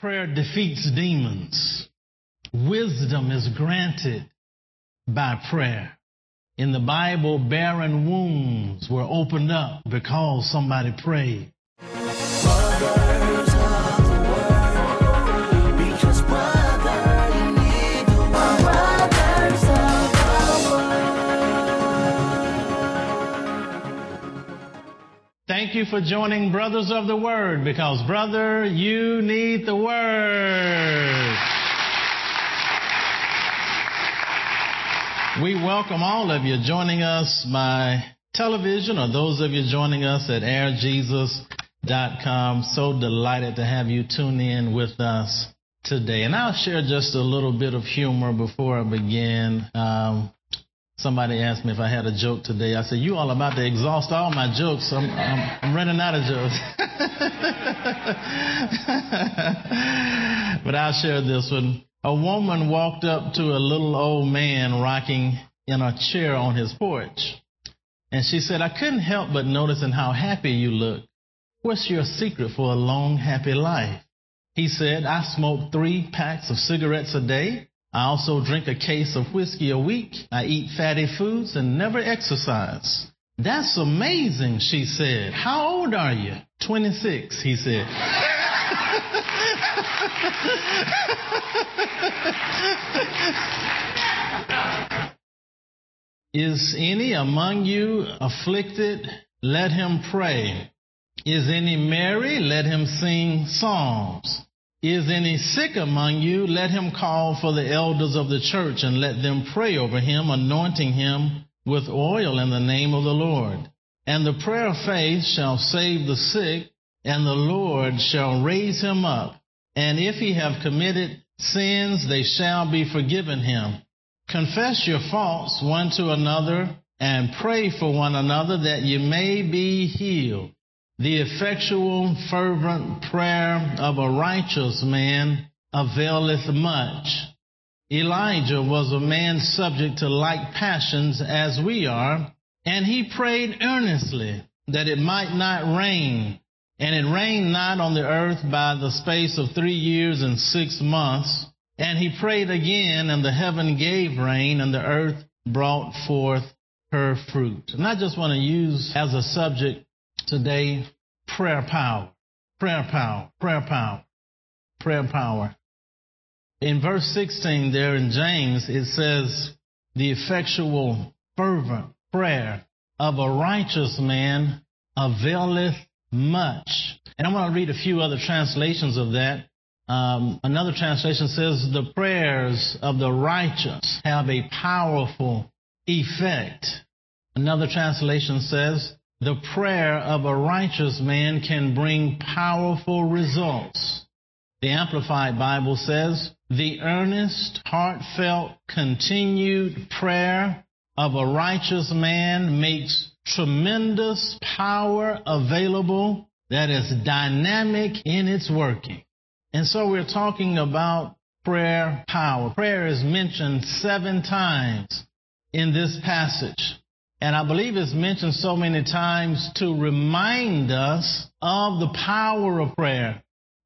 prayer defeats demons. Wisdom is granted by prayer. In the Bible, barren wombs were opened up because somebody prayed. Thank you for joining Brothers of the Word because, brother, you need the Word. We welcome all of you joining us by television or those of you joining us at airjesus.com. So delighted to have you tune in with us today. And I'll share just a little bit of humor before I begin. Um, Somebody asked me if I had a joke today. I said, "You all about to exhaust all my jokes. I'm, I'm, I'm running out of jokes." but I'll share this one. A woman walked up to a little old man rocking in a chair on his porch, and she said, "I couldn't help but noticing how happy you look. What's your secret for a long, happy life?" He said, "I smoke three packs of cigarettes a day." I also drink a case of whiskey a week. I eat fatty foods and never exercise. That's amazing, she said. How old are you? 26, he said. Is any among you afflicted? Let him pray. Is any merry? Let him sing psalms. Is any sick among you? Let him call for the elders of the church and let them pray over him, anointing him with oil in the name of the Lord. And the prayer of faith shall save the sick, and the Lord shall raise him up. And if he have committed sins, they shall be forgiven him. Confess your faults one to another and pray for one another that you may be healed. The effectual, fervent prayer of a righteous man availeth much. Elijah was a man subject to like passions as we are, and he prayed earnestly that it might not rain. And it rained not on the earth by the space of three years and six months. And he prayed again, and the heaven gave rain, and the earth brought forth her fruit. And I just want to use as a subject today prayer power, prayer power, prayer power, prayer power. In verse 16 there in James, it says, the effectual, fervent prayer of a righteous man availeth much. And I'm going to read a few other translations of that. Um, another translation says, the prayers of the righteous have a powerful effect. Another translation says, the prayer of a righteous man can bring powerful results. The Amplified Bible says, the earnest, heartfelt, continued prayer of a righteous man makes tremendous power available that is dynamic in its working. And so we're talking about prayer power. Prayer is mentioned seven times in this passage. And I believe it's mentioned so many times to remind us of the power of prayer,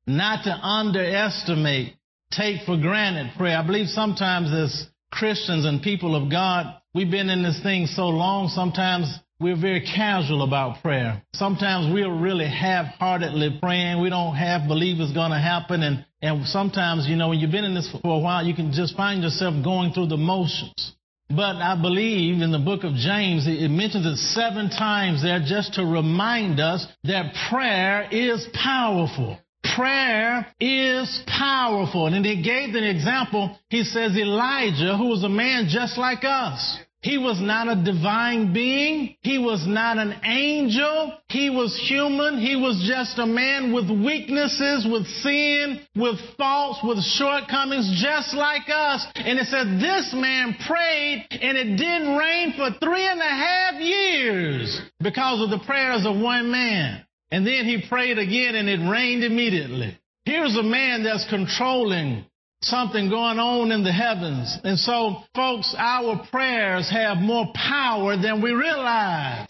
not to underestimate, take for granted prayer. I believe sometimes as Christians and people of God, we've been in this thing so long, sometimes we're very casual about prayer. Sometimes we're really half-heartedly praying. We don't half believe it's going to happen. And, and sometimes, you know, when you've been in this for a while, you can just find yourself going through the motions. But I believe in the book of James, it mentions it seven times there just to remind us that prayer is powerful. Prayer is powerful. And he gave an example. He says Elijah, who was a man just like us. He was not a divine being. He was not an angel. He was human. He was just a man with weaknesses, with sin, with faults, with shortcomings, just like us. And it said this man prayed and it didn't rain for three and a half years because of the prayers of one man. And then he prayed again and it rained immediately. Here's a man that's controlling something going on in the heavens. And so, folks, our prayers have more power than we realize.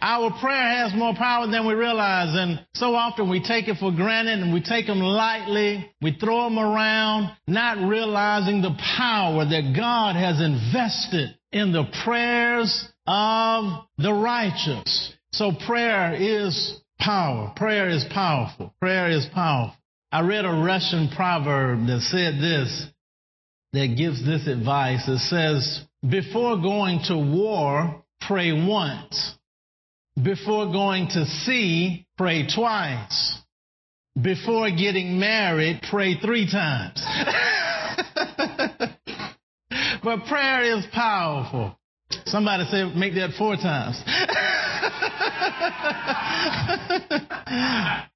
Our prayer has more power than we realize, and so often we take it for granted and we take them lightly. We throw them around, not realizing the power that God has invested in the prayers of the righteous. So prayer is power. Prayer is powerful. Prayer is powerful. I read a Russian proverb that said this, that gives this advice. It says, before going to war, pray once. Before going to sea, pray twice. Before getting married, pray three times. but prayer is powerful. Somebody say, make that four times.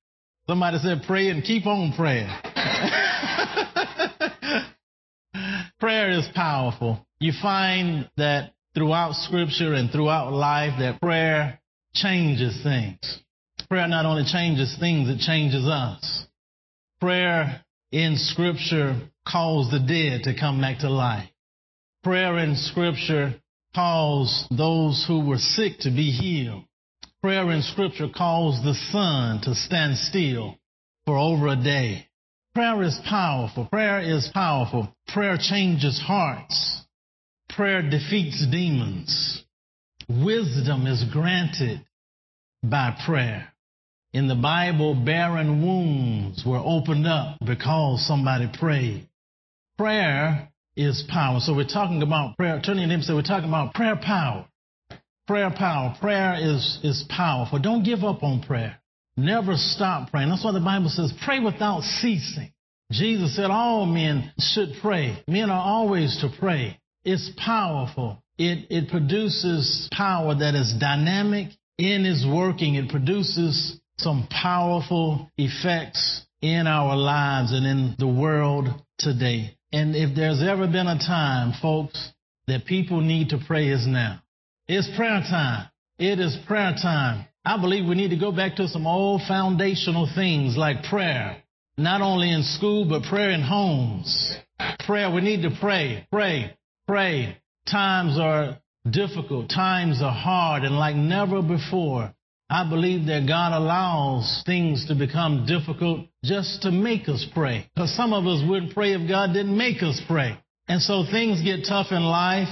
Somebody said, pray and keep on praying. prayer is powerful. You find that throughout scripture and throughout life that prayer changes things. Prayer not only changes things, it changes us. Prayer in scripture calls the dead to come back to life. Prayer in scripture calls those who were sick to be healed. Prayer in scripture calls the sun to stand still for over a day. Prayer is powerful. Prayer is powerful. Prayer changes hearts. Prayer defeats demons. Wisdom is granted by prayer. In the Bible, barren wombs were opened up because somebody prayed. Prayer is power. So we're talking about prayer. Turning to him, so we're talking about prayer power. Prayer power. Prayer is, is powerful. Don't give up on prayer. Never stop praying. That's why the Bible says, pray without ceasing. Jesus said all men should pray. Men are always to pray. It's powerful. It, it produces power that is dynamic in its working. It produces some powerful effects in our lives and in the world today. And if there's ever been a time, folks, that people need to pray is now. It's prayer time. It is prayer time. I believe we need to go back to some old foundational things like prayer, not only in school, but prayer in homes. Prayer, we need to pray, pray, pray. Times are difficult. Times are hard and like never before. I believe that God allows things to become difficult just to make us pray. Because some of us wouldn't pray if God didn't make us pray. And so things get tough in life.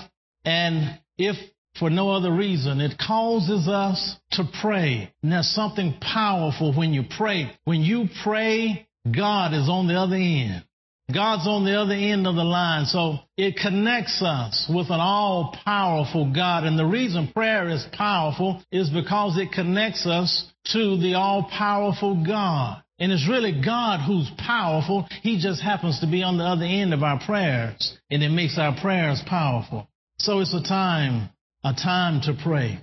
And if for no other reason, it causes us to pray. And there's something powerful when you pray. When you pray, God is on the other end. God's on the other end of the line. So it connects us with an all powerful God. And the reason prayer is powerful is because it connects us to the all powerful God. And it's really God who's powerful. He just happens to be on the other end of our prayers. And it makes our prayers powerful. So it's a time, a time to pray.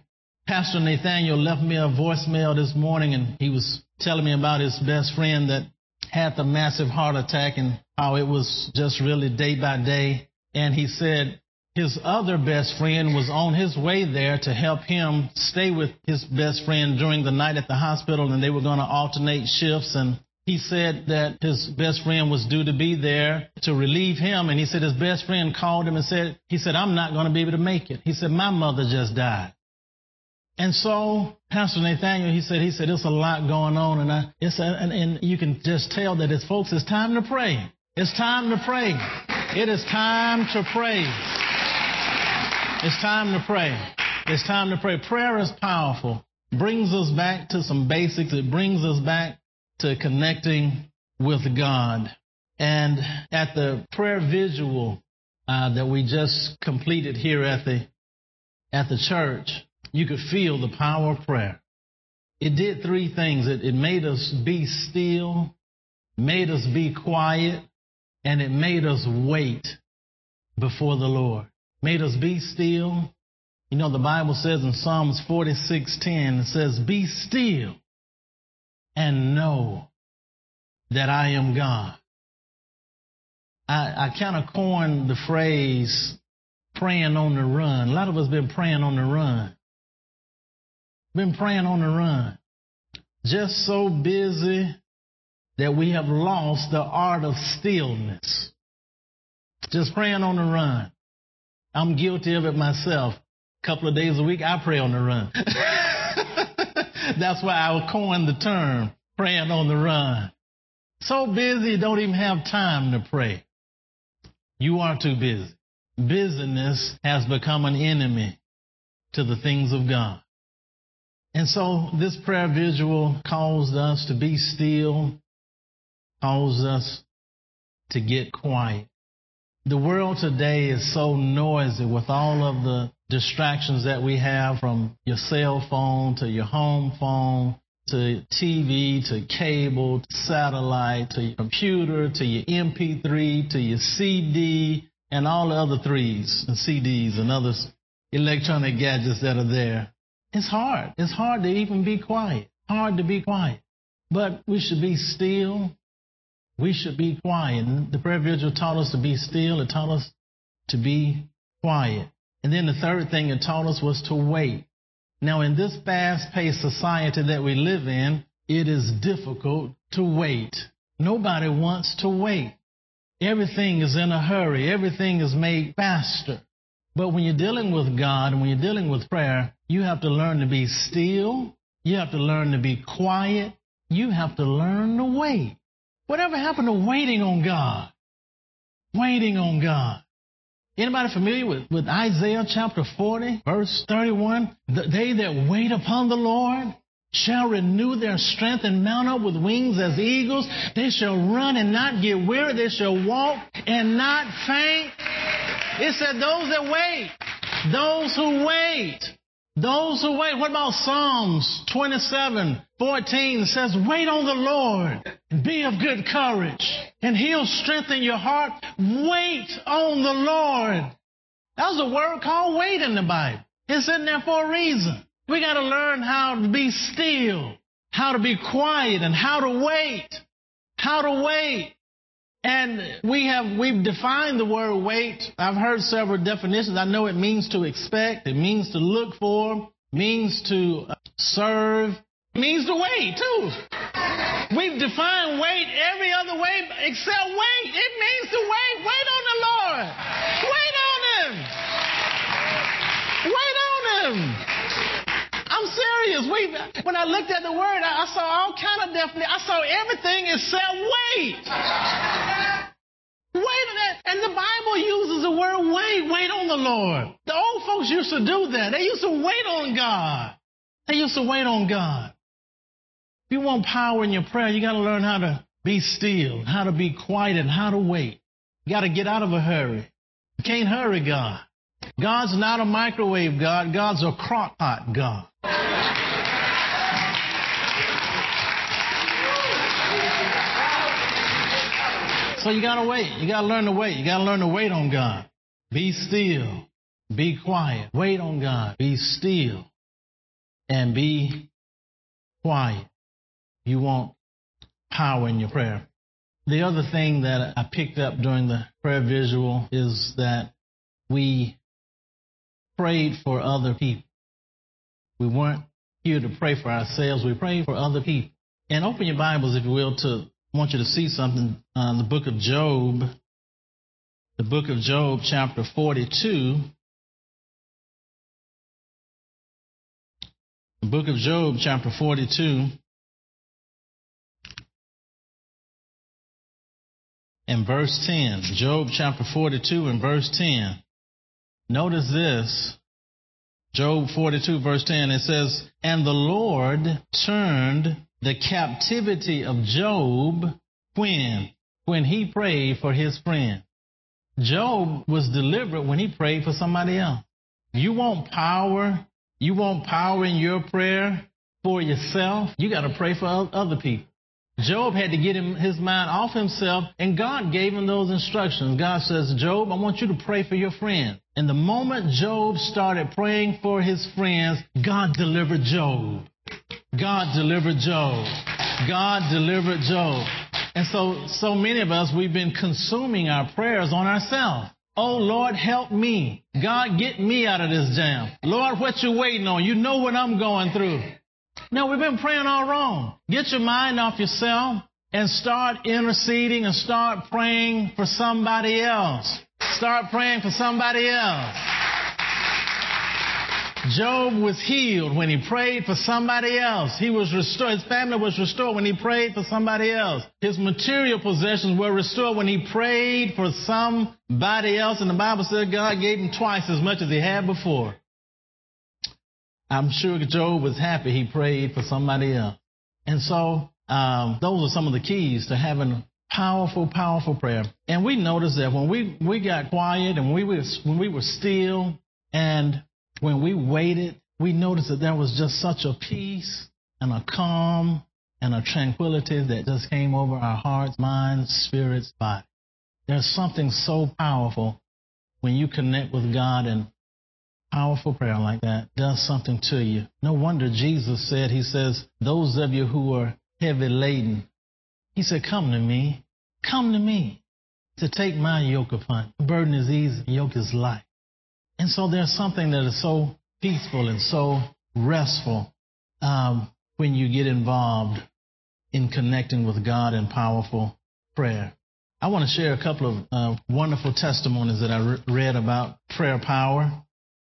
Pastor Nathaniel left me a voicemail this morning and he was telling me about his best friend that had the massive heart attack and how it was just really day by day. And he said his other best friend was on his way there to help him stay with his best friend during the night at the hospital and they were going to alternate shifts and he said that his best friend was due to be there to relieve him and he said his best friend called him and said he said I'm not going to be able to make it. He said my mother just died. And so Pastor Nathaniel, he said, he said, it's a lot going on, and I, it's a, and, and you can just tell that it's folks, it's time to pray. It's time to pray. It is time to pray. It's time to pray. It's time to pray. Prayer is powerful. Brings us back to some basics. It brings us back to connecting with God. And at the prayer visual uh, that we just completed here at the at the church, you could feel the power of prayer. It did three things. It, it made us be still, made us be quiet, and it made us wait before the Lord. Made us be still. You know, the Bible says in Psalms 46:10, it says, Be still and know that I am God. I, I kind of coined the phrase praying on the run. A lot of us been praying on the run. Been praying on the run. Just so busy that we have lost the art of stillness. Just praying on the run. I'm guilty of it myself. A couple of days a week, I pray on the run. That's why I coined the term praying on the run. So busy, don't even have time to pray. You are too busy. Busyness has become an enemy to the things of God. And so this prayer visual calls us to be still, calls us to get quiet. The world today is so noisy with all of the distractions that we have from your cell phone to your home phone to TV to cable to satellite to your computer to your MP3 to your CD and all the other threes and CDs and other electronic gadgets that are there. It's hard. It's hard to even be quiet. Hard to be quiet. But we should be still. We should be quiet. The prayer vigil taught us to be still. It taught us to be quiet. And then the third thing it taught us was to wait. Now, in this fast paced society that we live in, it is difficult to wait. Nobody wants to wait. Everything is in a hurry. Everything is made faster. But when you're dealing with God and when you're dealing with prayer, you have to learn to be still. You have to learn to be quiet. You have to learn to wait. Whatever happened to waiting on God? Waiting on God. Anybody familiar with, with Isaiah chapter 40, verse 31? They that wait upon the Lord shall renew their strength and mount up with wings as eagles. They shall run and not get weary. They shall walk and not faint. It said those that wait, those who wait, those who wait. What about Psalms 27, 14 says, wait on the Lord and be of good courage and he'll strengthen your heart. Wait on the Lord. That was a word called wait in the Bible. It's in there for a reason. We got to learn how to be still, how to be quiet and how to wait. How to wait. And we have, we've defined the word wait. I've heard several definitions. I know it means to expect, it means to look for, means to uh, serve, means to wait too. We've defined wait every other way except wait. It means to wait. Wait on the Lord. Wait on Him. Wait on Him. I'm serious. We, when I looked at the word, I, I saw all kind of definition. I saw everything except wait. Wait. And the Bible uses the word wait. Wait on the Lord. The old folks used to do that. They used to wait on God. They used to wait on God. If you want power in your prayer, you got to learn how to be still, how to be quiet, and how to wait. You got to get out of a hurry. You can't hurry God. God's not a microwave God. God's a crock pot God. So you gotta wait. You gotta learn to wait. You gotta learn to wait on God. Be still. Be quiet. Wait on God. Be still. And be quiet. You want power in your prayer. The other thing that I picked up during the prayer visual is that we prayed for other people. We weren't here to pray for ourselves. We prayed for other people. And open your Bibles, if you will, to I want you to see something uh, the book of Job, the book of Job, chapter 42. The book of Job, chapter 42. And verse 10. Job chapter 42 and verse 10. Notice this. Job 42 verse 10. It says, And the Lord turned the captivity of Job when? When he prayed for his friend. Job was delivered when he prayed for somebody else. You want power? You want power in your prayer for yourself? You got to pray for other people. Job had to get him, his mind off himself, and God gave him those instructions. God says, Job, I want you to pray for your friend. And the moment Job started praying for his friends, God delivered Job. God delivered Job. God delivered Job. And so, so many of us, we've been consuming our prayers on ourselves. Oh Lord, help me. God, get me out of this jam. Lord, what you waiting on? You know what I'm going through. No, we've been praying all wrong. Get your mind off yourself and start interceding and start praying for somebody else. Start praying for somebody else. Job was healed when he prayed for somebody else. He was restored. His family was restored when he prayed for somebody else. His material possessions were restored when he prayed for somebody else. And the Bible said God gave him twice as much as he had before. I'm sure Job was happy he prayed for somebody else. And so, um, those are some of the keys to having powerful, powerful prayer. And we noticed that when we, we got quiet and we was, when we were still and when we waited, we noticed that there was just such a peace and a calm and a tranquility that just came over our hearts, minds, spirits, body. There's something so powerful when you connect with God and powerful prayer like that does something to you. No wonder Jesus said, He says, those of you who are heavy laden, He said, come to me, come to me to take my yoke upon. The burden is easy, yoke is light. And so there's something that is so peaceful and so restful um, when you get involved in connecting with God in powerful prayer. I want to share a couple of uh, wonderful testimonies that I re- read about prayer power.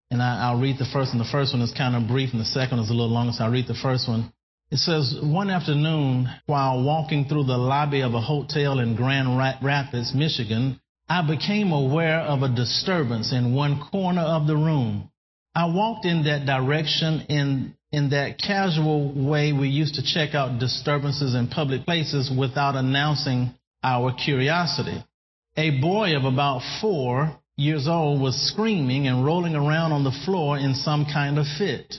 And I, will read the first one. The first one is kind of brief, and the second is a little longer, so I'll read the first one. It says, One afternoon, while walking through the lobby of a hotel in Grand Rapids, Michigan, I became aware of a disturbance in one corner of the room. I walked in that direction in, in that casual way we used to check out disturbances in public places without announcing our curiosity. A boy of about four years old was screaming and rolling around on the floor in some kind of fit.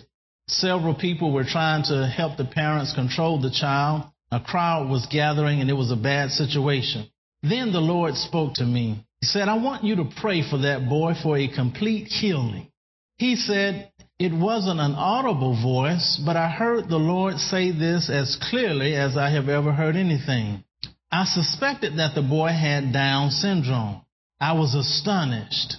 Several people were trying to help the parents control the child. A crowd was gathering and it was a bad situation. Then the Lord spoke to me. He said, I want you to pray for that boy for a complete healing. He said, it wasn't an audible voice, but I heard the Lord say this as clearly as I have ever heard anything. I suspected that the boy had Down syndrome. I was astonished.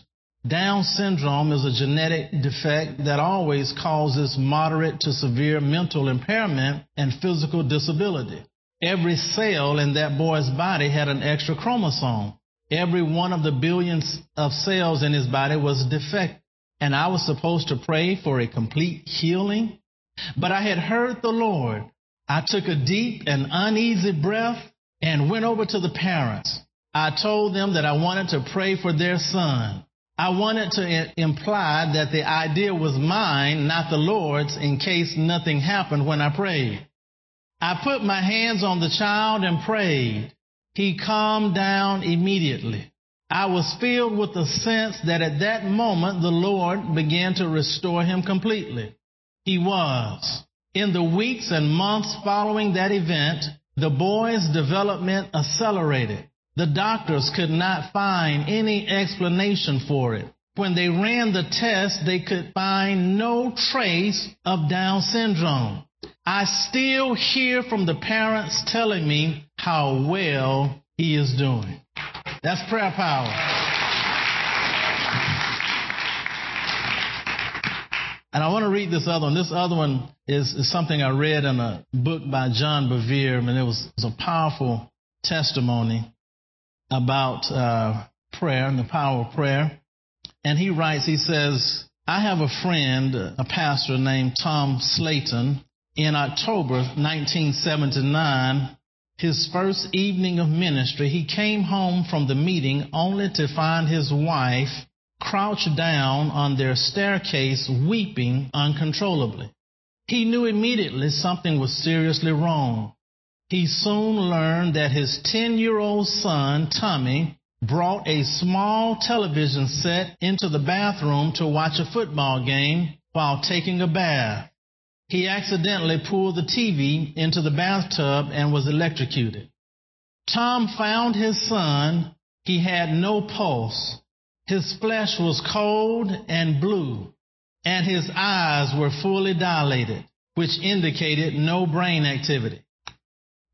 Down syndrome is a genetic defect that always causes moderate to severe mental impairment and physical disability. Every cell in that boy's body had an extra chromosome. Every one of the billions of cells in his body was defective. And I was supposed to pray for a complete healing. But I had heard the Lord. I took a deep and uneasy breath and went over to the parents. I told them that I wanted to pray for their son. I wanted to imply that the idea was mine, not the Lord's, in case nothing happened when I prayed. I put my hands on the child and prayed. He calmed down immediately. I was filled with the sense that at that moment the Lord began to restore him completely. He was. In the weeks and months following that event, the boy's development accelerated. The doctors could not find any explanation for it. When they ran the test, they could find no trace of Down syndrome. I still hear from the parents telling me how well he is doing. That's prayer power. And I want to read this other one. This other one is, is something I read in a book by John Bevere, and it was, it was a powerful testimony about uh, prayer and the power of prayer. And he writes, he says, I have a friend, a pastor named Tom Slayton, in October 1979, his first evening of ministry, he came home from the meeting only to find his wife crouched down on their staircase weeping uncontrollably. He knew immediately something was seriously wrong. He soon learned that his 10 year old son, Tommy, brought a small television set into the bathroom to watch a football game while taking a bath he accidentally pulled the TV into the bathtub and was electrocuted. Tom found his son. He had no pulse. His flesh was cold and blue, and his eyes were fully dilated, which indicated no brain activity.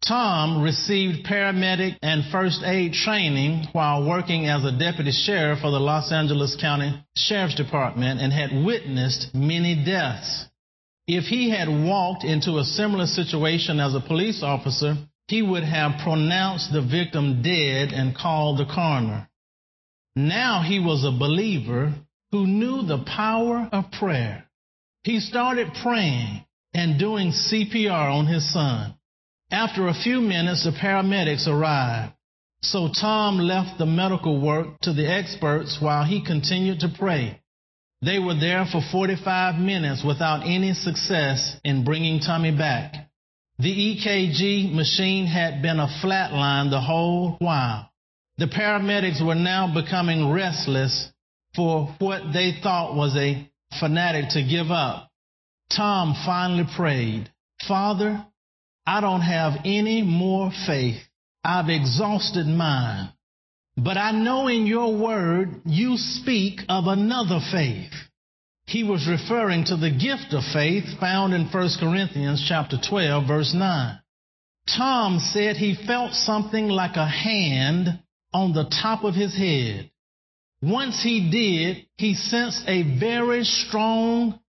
Tom received paramedic and first aid training while working as a deputy sheriff for the Los Angeles County Sheriff's Department and had witnessed many deaths. If he had walked into a similar situation as a police officer, he would have pronounced the victim dead and called the coroner. Now he was a believer who knew the power of prayer. He started praying and doing CPR on his son. After a few minutes, the paramedics arrived. So Tom left the medical work to the experts while he continued to pray. They were there for 45 minutes without any success in bringing Tommy back. The EKG machine had been a flatline the whole while. The paramedics were now becoming restless for what they thought was a fanatic to give up. Tom finally prayed, Father, I don't have any more faith. I've exhausted mine. But I know in your word you speak of another faith. He was referring to the gift of faith found in 1 Corinthians chapter 12 verse 9. Tom said he felt something like a hand on the top of his head. Once he did, he sensed a very strong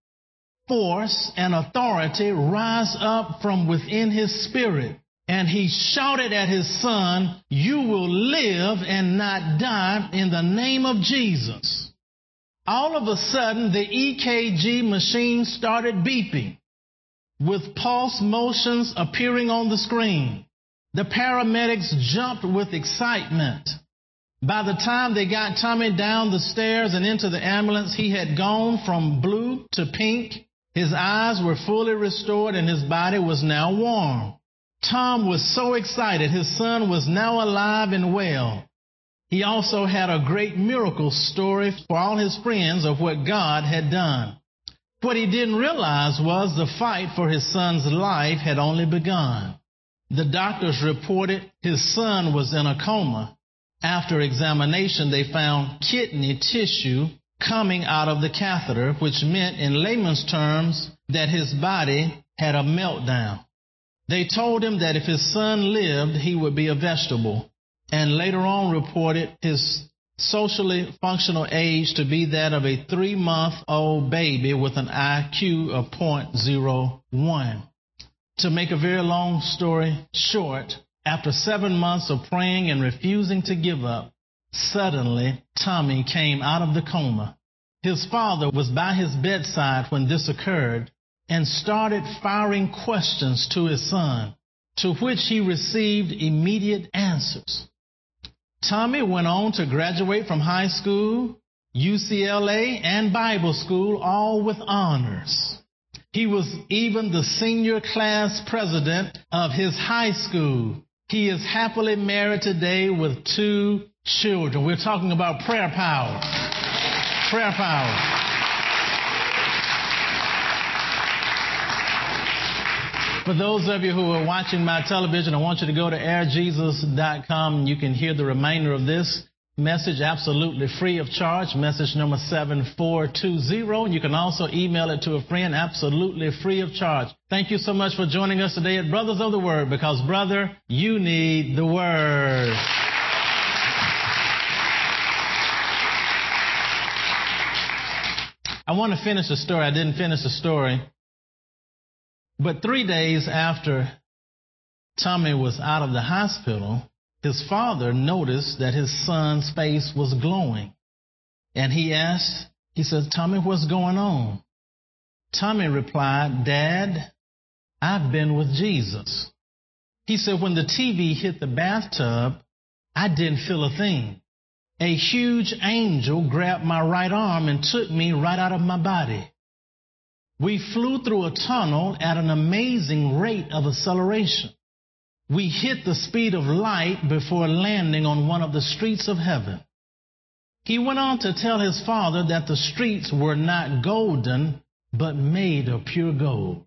force and authority rise up from within his spirit. And he shouted at his son, You will live and not die in the name of Jesus. All of a sudden, the EKG machine started beeping with pulse motions appearing on the screen. The paramedics jumped with excitement. By the time they got Tommy down the stairs and into the ambulance, he had gone from blue to pink. His eyes were fully restored and his body was now warm. Tom was so excited. His son was now alive and well. He also had a great miracle story for all his friends of what God had done. What he didn't realize was the fight for his son's life had only begun. The doctors reported his son was in a coma. After examination, they found kidney tissue coming out of the catheter, which meant in layman's terms that his body had a meltdown. They told him that if his son lived, he would be a vegetable, and later on reported his socially functional age to be that of a three month old baby with an IQ of 0.01. To make a very long story short, after seven months of praying and refusing to give up, suddenly Tommy came out of the coma. His father was by his bedside when this occurred and started firing questions to his son, to which he received immediate answers. Tommy went on to graduate from high school, UCLA, and Bible school, all with honors. He was even the senior class president of his high school. He is happily married today with two children. We're talking about prayer power. Prayer power. For those of you who are watching my television, I want you to go to airjesus.com. You can hear the remainder of this message absolutely free of charge, message number 7420. You can also email it to a friend absolutely free of charge. Thank you so much for joining us today at Brothers of the Word because, brother, you need the Word. I want to finish the story. I didn't finish the story but three days after Tommy was out of the hospital, his father noticed that his son's face was glowing. And he asked, he said, Tommy, what's going on? Tommy replied, Dad, I've been with Jesus. He said, when the TV hit the bathtub, I didn't feel a thing. A huge angel grabbed my right arm and took me right out of my body. We flew through a tunnel at an amazing rate of acceleration. We hit the speed of light before landing on one of the streets of heaven. He went on to tell his father that the streets were not golden, but made of pure gold.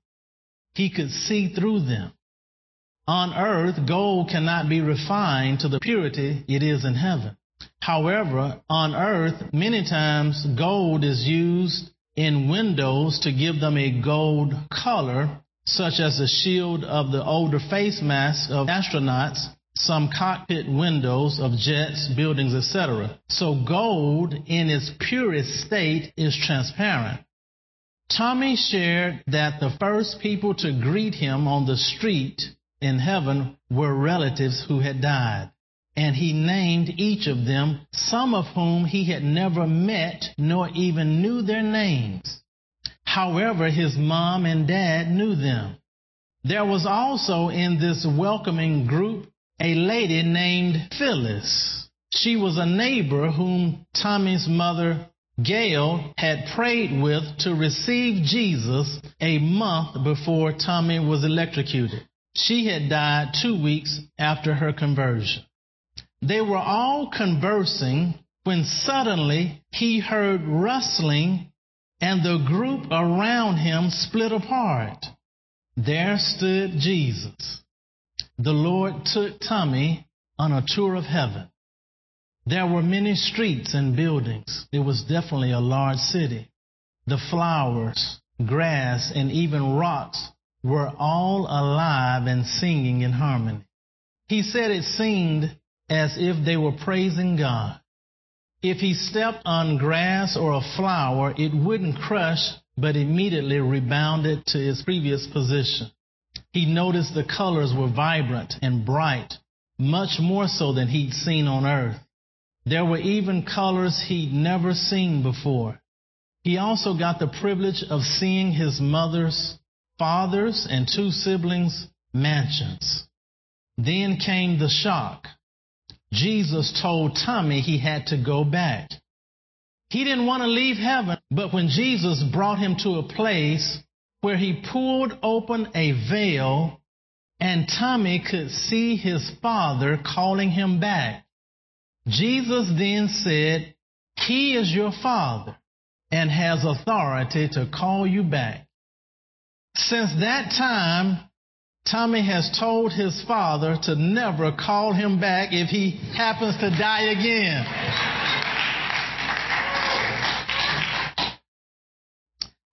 He could see through them. On earth, gold cannot be refined to the purity it is in heaven. However, on earth, many times gold is used in windows to give them a gold color, such as the shield of the older face masks of astronauts, some cockpit windows of jets, buildings, etc. So gold in its purest state is transparent. Tommy shared that the first people to greet him on the street in heaven were relatives who had died and he named each of them, some of whom he had never met nor even knew their names. However, his mom and dad knew them. There was also in this welcoming group a lady named Phyllis. She was a neighbor whom Tommy's mother, Gail, had prayed with to receive Jesus a month before Tommy was electrocuted. She had died two weeks after her conversion. They were all conversing when suddenly he heard rustling and the group around him split apart. There stood Jesus. The Lord took Tommy on a tour of heaven. There were many streets and buildings. It was definitely a large city. The flowers, grass, and even rocks were all alive and singing in harmony. He said it seemed as if they were praising God. If he stepped on grass or a flower, it wouldn't crush, but immediately rebounded to its previous position. He noticed the colors were vibrant and bright, much more so than he'd seen on earth. There were even colors he'd never seen before. He also got the privilege of seeing his mother's father's and two siblings' mansions. Then came the shock. Jesus told Tommy he had to go back. He didn't want to leave heaven, but when Jesus brought him to a place where he pulled open a veil and Tommy could see his father calling him back, Jesus then said, He is your father and has authority to call you back. Since that time, Tommy has told his father to never call him back if he happens to die again.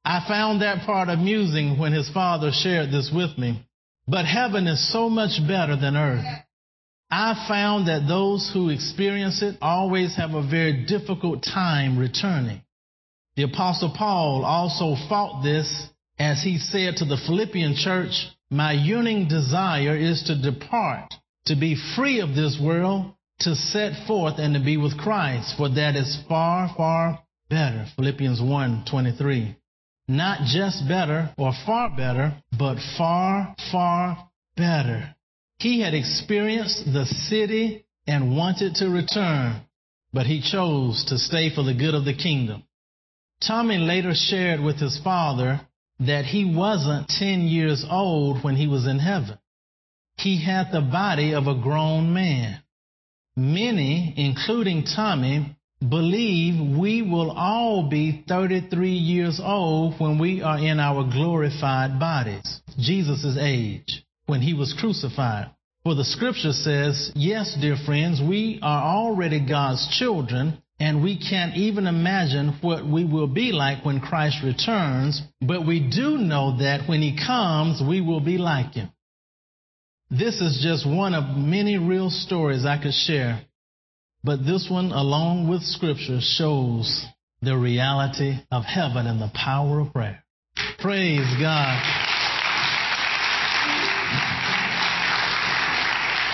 I found that part amusing when his father shared this with me. But heaven is so much better than earth. I found that those who experience it always have a very difficult time returning. The apostle Paul also fought this as he said to the Philippian church, my yearning desire is to depart, to be free of this world, to set forth and to be with Christ, for that is far, far better. Philippians 1 23. Not just better or far better, but far, far better. He had experienced the city and wanted to return, but he chose to stay for the good of the kingdom. Tommy later shared with his father that he wasn't 10 years old when he was in heaven. He had the body of a grown man. Many, including Tommy, believe we will all be 33 years old when we are in our glorified bodies, Jesus' age, when he was crucified. For the scripture says, yes, dear friends, we are already God's children, and we can't even imagine what we will be like when Christ returns, but we do know that when he comes, we will be like him. This is just one of many real stories I could share, but this one, along with scripture, shows the reality of heaven and the power of prayer. Praise God.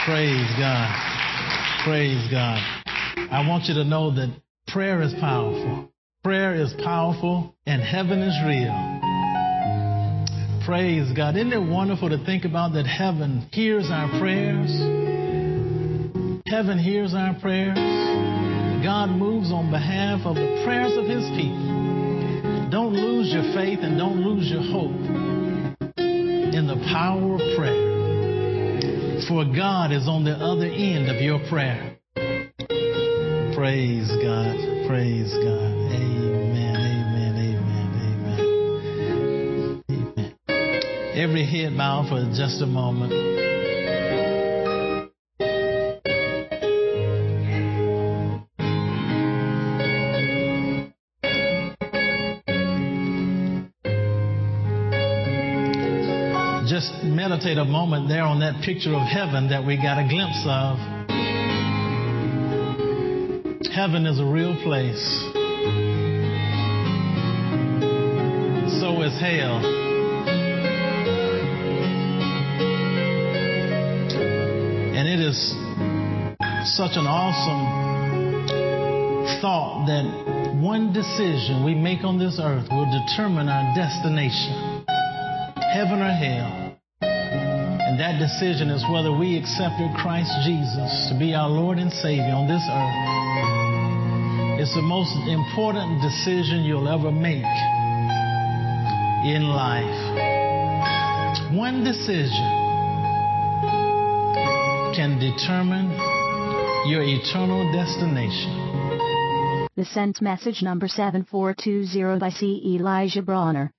Praise God. Praise God. I want you to know that prayer is powerful. Prayer is powerful and heaven is real. Praise God. Isn't it wonderful to think about that heaven hears our prayers? Heaven hears our prayers. God moves on behalf of the prayers of his people. Don't lose your faith and don't lose your hope in the power of prayer. For God is on the other end of your prayer. Praise God. Praise God. Amen. Amen. Amen. Amen. Amen. Every head bow for just a moment. Just meditate a moment there on that picture of heaven that we got a glimpse of. Heaven is a real place. So is hell. And it is such an awesome thought that one decision we make on this earth will determine our destination, heaven or hell. And that decision is whether we accepted Christ Jesus to be our Lord and Savior on this earth. It's the most important decision you'll ever make in life. One decision can determine your eternal destination. The sent message number 7420 by C. Elijah Bronner.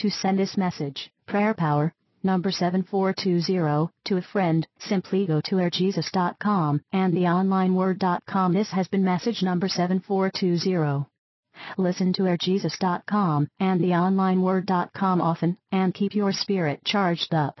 To send this message, prayer power, number 7420, to a friend, simply go to airjesus.com and theonlineword.com. This has been message number 7420. Listen to airjesus.com and theonlineword.com often and keep your spirit charged up.